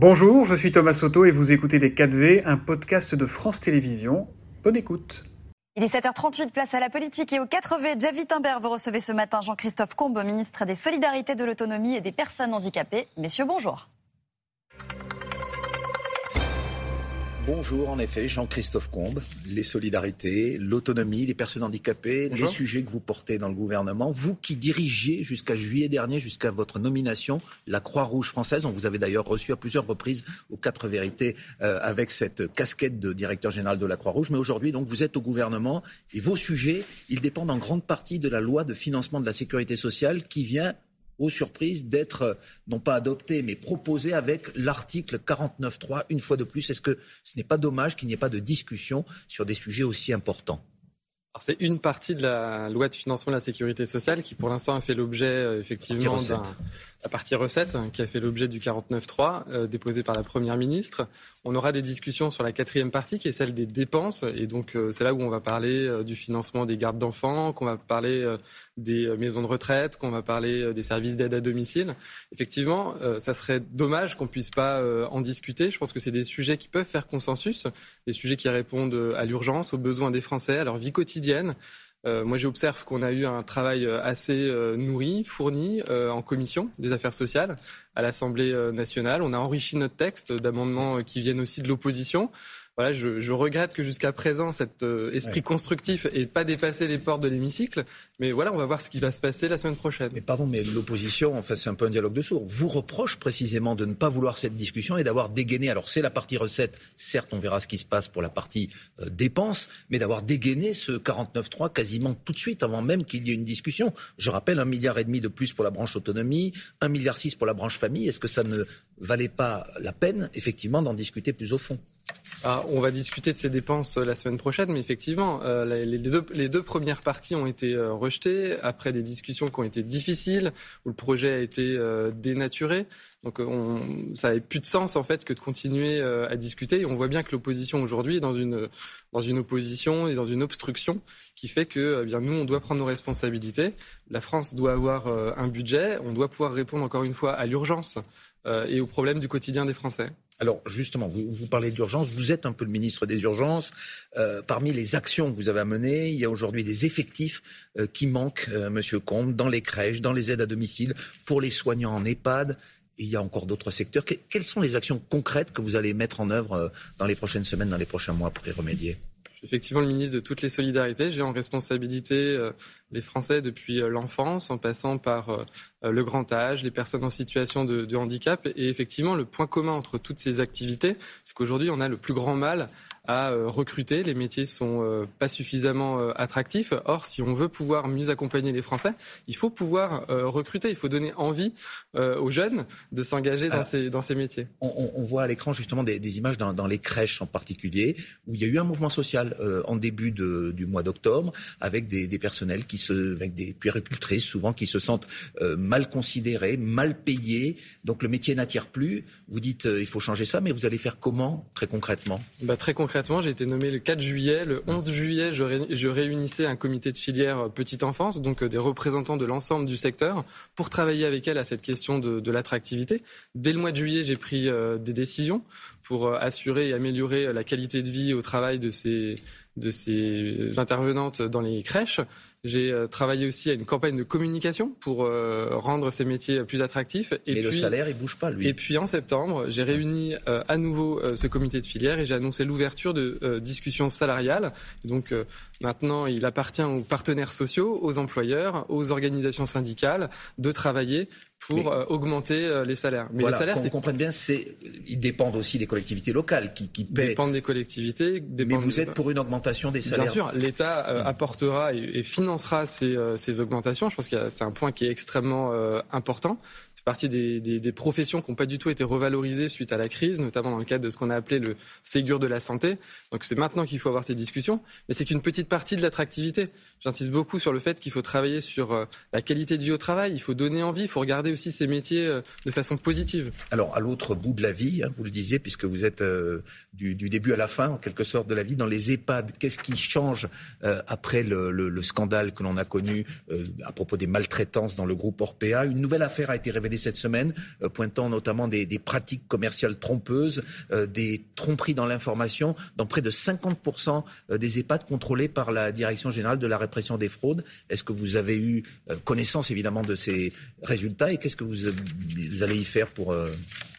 Bonjour, je suis Thomas Soto et vous écoutez Les 4V, un podcast de France Télévisions. Bonne écoute. Il est 7h38, place à la politique et au 4V. Jeff Wittenberg, vous recevez ce matin Jean-Christophe Combe, ministre des Solidarités, de l'Autonomie et des Personnes handicapées. Messieurs, bonjour. Bonjour, en effet, Jean-Christophe Combe, les solidarités, l'autonomie, les personnes handicapées, les sujets que vous portez dans le gouvernement. Vous qui dirigiez jusqu'à juillet dernier, jusqu'à votre nomination, la Croix-Rouge française. On vous avait d'ailleurs reçu à plusieurs reprises aux quatre vérités euh, avec cette casquette de directeur général de la Croix-Rouge. Mais aujourd'hui, donc, vous êtes au gouvernement et vos sujets, ils dépendent en grande partie de la loi de financement de la sécurité sociale qui vient aux surprises d'être euh, non pas adopté, mais proposé avec l'article 49.3 une fois de plus. Est-ce que ce n'est pas dommage qu'il n'y ait pas de discussion sur des sujets aussi importants? C'est une partie de la loi de financement de la sécurité sociale qui, pour l'instant, a fait l'objet euh, effectivement d'un la partie recette hein, qui a fait l'objet du 49.3 euh, déposé par la Première ministre. On aura des discussions sur la quatrième partie qui est celle des dépenses. Et donc euh, c'est là où on va parler euh, du financement des gardes d'enfants, qu'on va parler euh, des maisons de retraite, qu'on va parler des services d'aide à domicile. Effectivement, ça serait dommage qu'on puisse pas en discuter. Je pense que c'est des sujets qui peuvent faire consensus, des sujets qui répondent à l'urgence, aux besoins des Français, à leur vie quotidienne. Euh, moi, j'observe qu'on a eu un travail euh, assez euh, nourri, fourni en commission des affaires sociales à l'Assemblée nationale. On a enrichi notre texte d'amendements qui viennent aussi de l'opposition voilà, je, je, regrette que jusqu'à présent, cet euh, esprit constructif n'ait pas dépassé les portes de l'hémicycle. Mais voilà, on va voir ce qui va se passer la semaine prochaine. Mais pardon, mais l'opposition, en fait, c'est un peu un dialogue de sourds, vous reproche précisément de ne pas vouloir cette discussion et d'avoir dégainé. Alors, c'est la partie recette. Certes, on verra ce qui se passe pour la partie euh, dépenses, mais d'avoir dégainé ce 49.3 quasiment tout de suite, avant même qu'il y ait une discussion. Je rappelle un milliard et demi de plus pour la branche autonomie, un milliard six pour la branche famille. Est-ce que ça ne valait pas la peine, effectivement, d'en discuter plus au fond? Ah, on va discuter de ces dépenses euh, la semaine prochaine, mais effectivement, euh, les, deux, premières parties ont été euh, rejetées après des discussions qui ont été difficiles, où le projet a été dénaturé. Donc on, ça n'avait plus de sens en fait que de continuer à discuter. Et on voit bien que l'opposition aujourd'hui est dans une, dans une opposition et dans une obstruction qui fait que eh bien, nous, on doit prendre nos responsabilités. La France doit avoir un budget, on doit pouvoir répondre encore une fois à l'urgence et aux problèmes du quotidien des Français. Alors justement, vous, parlez d'urgence, vous êtes un peu le ministre des urgences. Euh, parmi les actions que vous avez amenées, il y a aujourd'hui des effectifs euh, qui manquent, euh, Monsieur Combe, dans les crèches, dans les aides à domicile, pour les soignants en EHPAD. il y a encore d'autres secteurs. quelles sont les actions concrètes que vous allez mettre en œuvre dans les prochaines semaines, dans les prochains mois pour y remédier? Effectivement le ministre de toutes les solidarités. J'ai en responsabilité euh, les Français depuis euh, l'enfance, en passant par euh, le grand âge, les personnes en situation de, handicap. Et effectivement, le point commun entre toutes ces activités, c'est qu'aujourd'hui, on a le plus grand mal à recruter. Les métiers sont pas suffisamment attractifs. Or, si on veut pouvoir mieux accompagner les Français, il faut pouvoir recruter. Il faut donner envie aux jeunes de s'engager dans ces, dans ces métiers. On, on voit à l'écran justement des, des images dans, dans, les crèches en particulier, où il y a eu un mouvement social euh, en début du mois d'octobre avec des, personnels qui se, avec des puéricultrices souvent qui se sentent euh, mal considérés, mal payés. Donc le métier n'attire plus. Vous dites euh, il faut changer ça, mais vous allez faire comment très concrètement? Bah, Très concrètement, j'ai été nommé le 4 juillet. Le 11 juillet, je, réunissais un comité de filière petite enfance, donc des représentants de l'ensemble du secteur, pour travailler avec elle à cette question de, l'attractivité. Dès le mois de juillet, j'ai pris des décisions pour euh, assurer et améliorer la qualité de vie au travail de ces intervenantes dans les crèches. J'ai euh, travaillé aussi à une campagne de communication pour euh, rendre ces métiers plus attractifs. Et Mais le salaire, il bouge pas, lui. Et puis en septembre, j'ai réuni euh, à nouveau ce comité de filière et j'ai annoncé l'ouverture de discussions salariales. Donc maintenant, il appartient aux partenaires sociaux, aux employeurs, aux organisations syndicales de travailler pour augmenter les salaires. Mais les salaires, c'est comprenne bien, c'est ils dépendent aussi des collectivités locales qui, qui paient. Dépendent des collectivités. Dépendent Mais vous êtes pour une augmentation des salaires. Bien sûr, l'État apportera et, et financera ces, euh, ces augmentations. Je pense que c'est un point qui est extrêmement euh, important partie des, des, des professions qui n'ont pas du tout été revalorisées suite à la crise, notamment dans le cadre de ce qu'on a appelé le Ségur de la santé. Donc c'est maintenant qu'il faut avoir ces discussions, mais c'est qu'une petite partie de l'attractivité. J'insiste beaucoup sur le fait qu'il faut travailler sur euh, la qualité de vie au travail, il faut donner envie, il faut regarder aussi ces métiers euh, de façon positive. Alors à l'autre bout de la vie, hein, vous le disiez, puisque vous êtes euh, du, du, début à la fin, en quelque sorte, de la vie, dans les EHPAD, qu'est-ce qui change après le, le, le, scandale que l'on a connu à propos des maltraitances dans le groupe Orpea? Une nouvelle affaire a été révélée cette semaine, pointant notamment des, pratiques commerciales trompeuses, des tromperies dans l'information dans près de 50% des EHPAD contrôlés par la Direction générale de la répression des fraudes. Est-ce que vous avez eu connaissance évidemment de ces résultats et qu'est-ce que vous, allez y faire pour,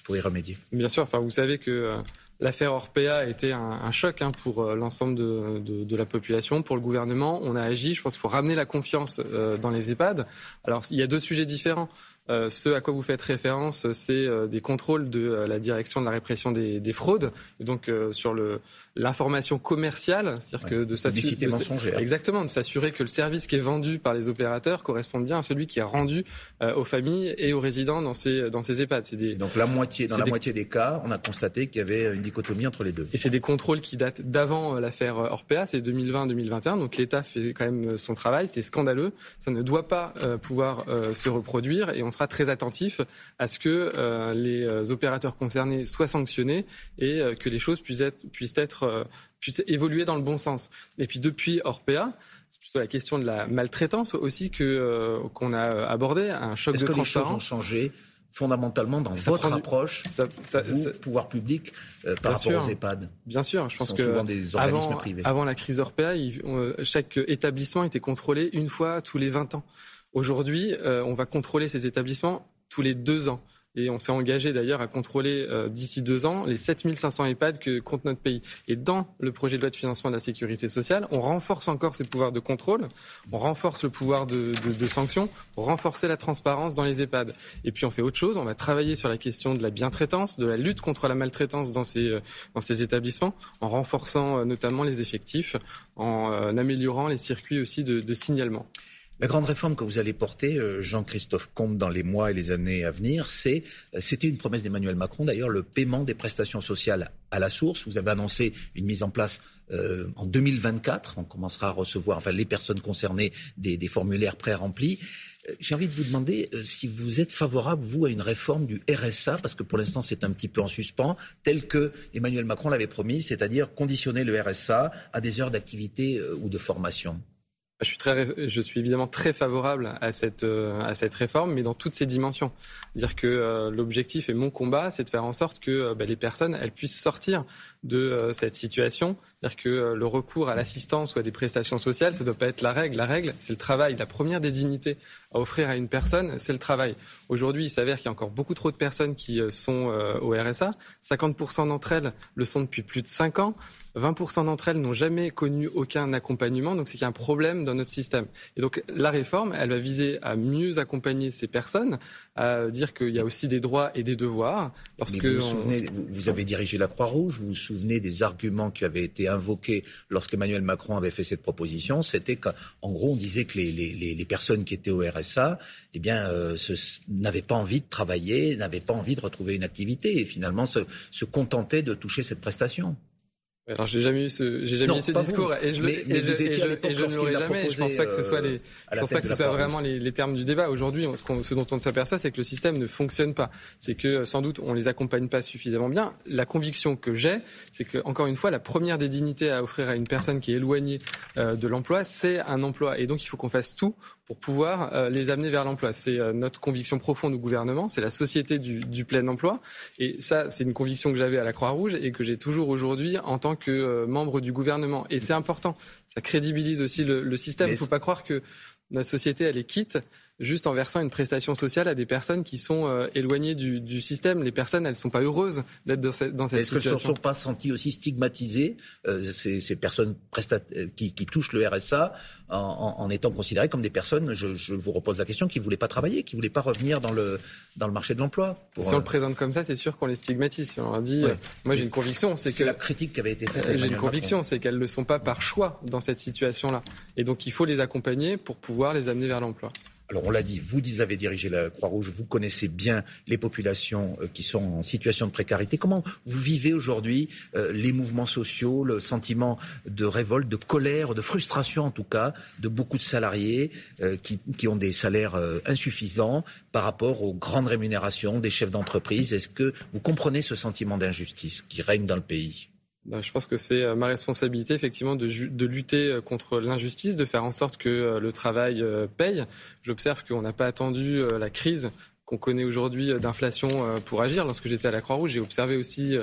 pour y remédier? Bien sûr, enfin, vous savez que L'affaire Orpea a été un, choc hein, pour euh, l'ensemble de, la population, pour le gouvernement. On a agi. Je pense qu'il faut ramener la confiance euh, dans les EHPAD. Alors, il y a deux sujets différents. Euh, ce à quoi vous faites référence, c'est euh, des contrôles de euh, la direction de la répression des, des fraudes, donc sur l'information commerciale, c'est-à-dire que de s'assurer exactement de s'assurer que le service qui est vendu par les opérateurs correspond bien à celui qui est rendu aux familles et aux résidents dans ces dans ces EHPAD. Des, donc la moitié dans la moitié des cas, on a constaté qu'il y avait une dichotomie entre les deux. Et c'est des contrôles qui datent d'avant l'affaire Orpea, c'est 2020-2021, donc l'État fait quand même son travail, c'est scandaleux, ça ne doit pas pouvoir se reproduire et on très attentif à ce que euh, les euh, opérateurs concernés soient sanctionnés et euh, que les choses puissent être, puissent être puissent évoluer dans le bon sens. Et puis depuis Orpea, c'est plutôt la question de la maltraitance aussi que qu'on a abordé, un choc de que transparence. Les choses ont changé fondamentalement dans votre approche, ça, pouvoir public, par rapport aux EHPAD? Bien sûr, je pense que souvent des organismes avant, privés. avant la crise Orpea, chaque établissement était contrôlé une fois tous les 20 ans. Aujourd'hui, euh, on va contrôler ces établissements tous les deux ans. Et on s'est engagé d'ailleurs à contrôler euh, d'ici deux ans les 7500 EHPAD que compte notre pays. Et dans le projet de loi de financement de la sécurité sociale, on renforce encore ces pouvoirs de contrôle, on renforce le pouvoir de, de, sanction, pour renforcer la transparence dans les EHPAD. Et puis on fait autre chose, on va travailler sur la question de la bientraitance, de la lutte contre la maltraitance dans ces, euh, établissements, en renforçant notamment les effectifs, en améliorant les circuits aussi de, de signalement. La grande réforme que vous allez porter, euh, Jean-Christophe Comte, dans les mois et les années à venir, c'est, euh, c'était une promesse d'Emmanuel Macron d'ailleurs, le paiement des prestations sociales à la source. Vous avez annoncé une mise en place euh, en 2024. On commencera à recevoir, enfin, les personnes concernées des, formulaires pré-remplis. J'ai envie de vous demander si vous êtes favorable, vous, à une réforme du RSA, parce que pour l'instant c'est un petit peu en suspens, tel que Emmanuel Macron l'avait promis, c'est-à-dire conditionner le RSA à des heures d'activité ou de formation. Je suis, je suis évidemment très favorable à cette, euh, à cette réforme, mais dans toutes ses dimensions. Dire que euh, l'objectif et mon combat, c'est de faire en sorte que euh, bah, les personnes elles puissent sortir de cette situation. C'est-à-dire que le recours à l'assistance ou à des prestations sociales, ça ne doit pas être la règle. La règle, c'est le travail. La première des dignités à offrir à une personne, c'est le travail. Aujourd'hui, il s'avère qu'il y a encore beaucoup trop de personnes qui sont au RSA. 50% d'entre elles le sont depuis plus de 5 ans. 20% d'entre elles n'ont jamais connu aucun accompagnement, donc c'est qu'il y a un problème dans notre système. Et donc la réforme, elle va viser à mieux accompagner ces personnes, à dire qu'il y a aussi des droits et des devoirs. Lorsque vous, vous, souvenez, vous, avez dirigé la Croix-Rouge, vous vous souvenez des arguments qui avaient été invoqués lorsqu'Emmanuel Macron avait fait cette proposition, c'était qu'en gros on disait que les, les, les, personnes qui étaient au RSA, eh bien, euh, n'avaient pas envie de travailler, n'avaient pas envie de retrouver une activité et finalement se, se contentaient de toucher cette prestation. Alors j'ai jamais eu ce, j'ai jamais eu ce discours et je, et je, je, ne l'aurai jamais. je pense pas que ce soit les, euh, je pense pas que ce soit vraiment les, les, termes du débat. Aujourd'hui, ce, ce, dont on s'aperçoit, c'est que le système ne fonctionne pas. C'est que sans doute on les accompagne pas suffisamment bien. La conviction que j'ai, c'est que encore une fois, la première des dignités à offrir à une personne qui est éloignée euh, de l'emploi, c'est un emploi. Et donc il faut qu'on fasse tout pour pouvoir euh, les amener vers l'emploi. C'est euh, notre conviction profonde au gouvernement, c'est la société du, du, plein emploi. Et ça, c'est une conviction que j'avais à la Croix-Rouge et que j'ai toujours aujourd'hui en tant que euh, membre du gouvernement. Et c'est important, ça crédibilise aussi le, le système. Il ne faut pas croire que notre société, elle est quitte juste en versant une prestation sociale à des personnes qui sont euh, éloignées du, du, système. Les personnes, elles ne sont pas heureuses d'être dans cette, dans cette situation. Est-ce qu'elles ne sont pas senties aussi stigmatisées, euh, ces, ces, personnes euh, qui, qui, touchent le RSA, en, en, étant considérées comme des personnes, je, je vous repose la question, qui ne voulaient pas travailler, qui ne voulaient pas revenir dans le, dans le marché de l'emploi Si on le présente comme ça, c'est sûr qu'on les stigmatise. Si on leur dit, moi j'ai une conviction, c'est que... la critique qui avait été faite. J'ai une conviction, c'est qu'elles ne sont pas par choix dans cette situation-là. Et donc il faut les accompagner pour pouvoir les amener vers l'emploi. Alors on l'a dit, vous avez dirigé la Croix-Rouge, vous connaissez bien les populations euh, qui sont en situation de précarité. Comment vous vivez aujourd'hui euh, les mouvements sociaux, le sentiment de révolte, de colère, de frustration en tout cas, de beaucoup de salariés euh, qui, qui, ont des salaires insuffisants par rapport aux grandes rémunérations des chefs d'entreprise? Est-ce que vous comprenez ce sentiment d'injustice qui règne dans le pays? Je pense que c'est euh, ma responsabilité effectivement de, de lutter euh, contre l'injustice, de faire en sorte que euh, le travail paye. J'observe qu'on n'a pas attendu la crise qu'on connaît aujourd'hui d'inflation pour agir. Lorsque j'étais à la Croix-Rouge, j'ai observé aussi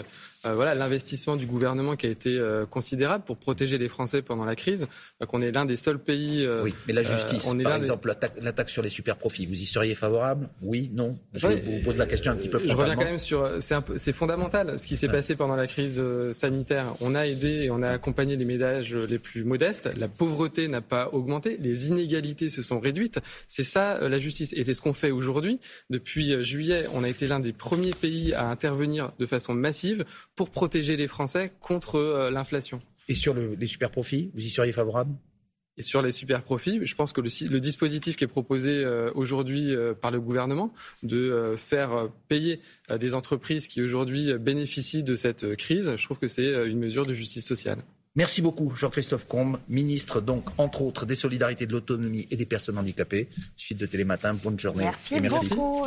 euh, voilà l'investissement du gouvernement qui a été euh, considérable pour protéger les Français pendant la crise. qu'on est l'un des seuls pays. Euh, oui, mais la justice, on est par exemple, l'attaque sur les super profits, vous y seriez favorable? Oui, non? Je vous pose la question un petit peu Je reviens quand même sur. C'est fondamental ce qui s'est passé pendant la crise sanitaire. On a aidé et on a accompagné les ménages les plus modestes. La pauvreté n'a pas augmenté. Les inégalités se sont réduites. C'est ça la justice. Et c'est ce qu'on fait aujourd'hui. Depuis juillet, on a été l'un des premiers pays à intervenir de façon massive pour protéger les Français contre euh, l'inflation. Et sur les super profits, vous y seriez favorable? Et sur les super profits, je pense que le, dispositif qui est proposé euh, aujourd'hui euh, par le gouvernement de faire payer des entreprises qui aujourd'hui bénéficient de cette crise, je trouve que c'est une mesure de justice sociale. Merci beaucoup, Jean-Christophe Combe, ministre, donc, entre autres, des solidarités, de l'autonomie et des personnes handicapées. Suite de Télématin, bonne journée. Merci, merci. beaucoup.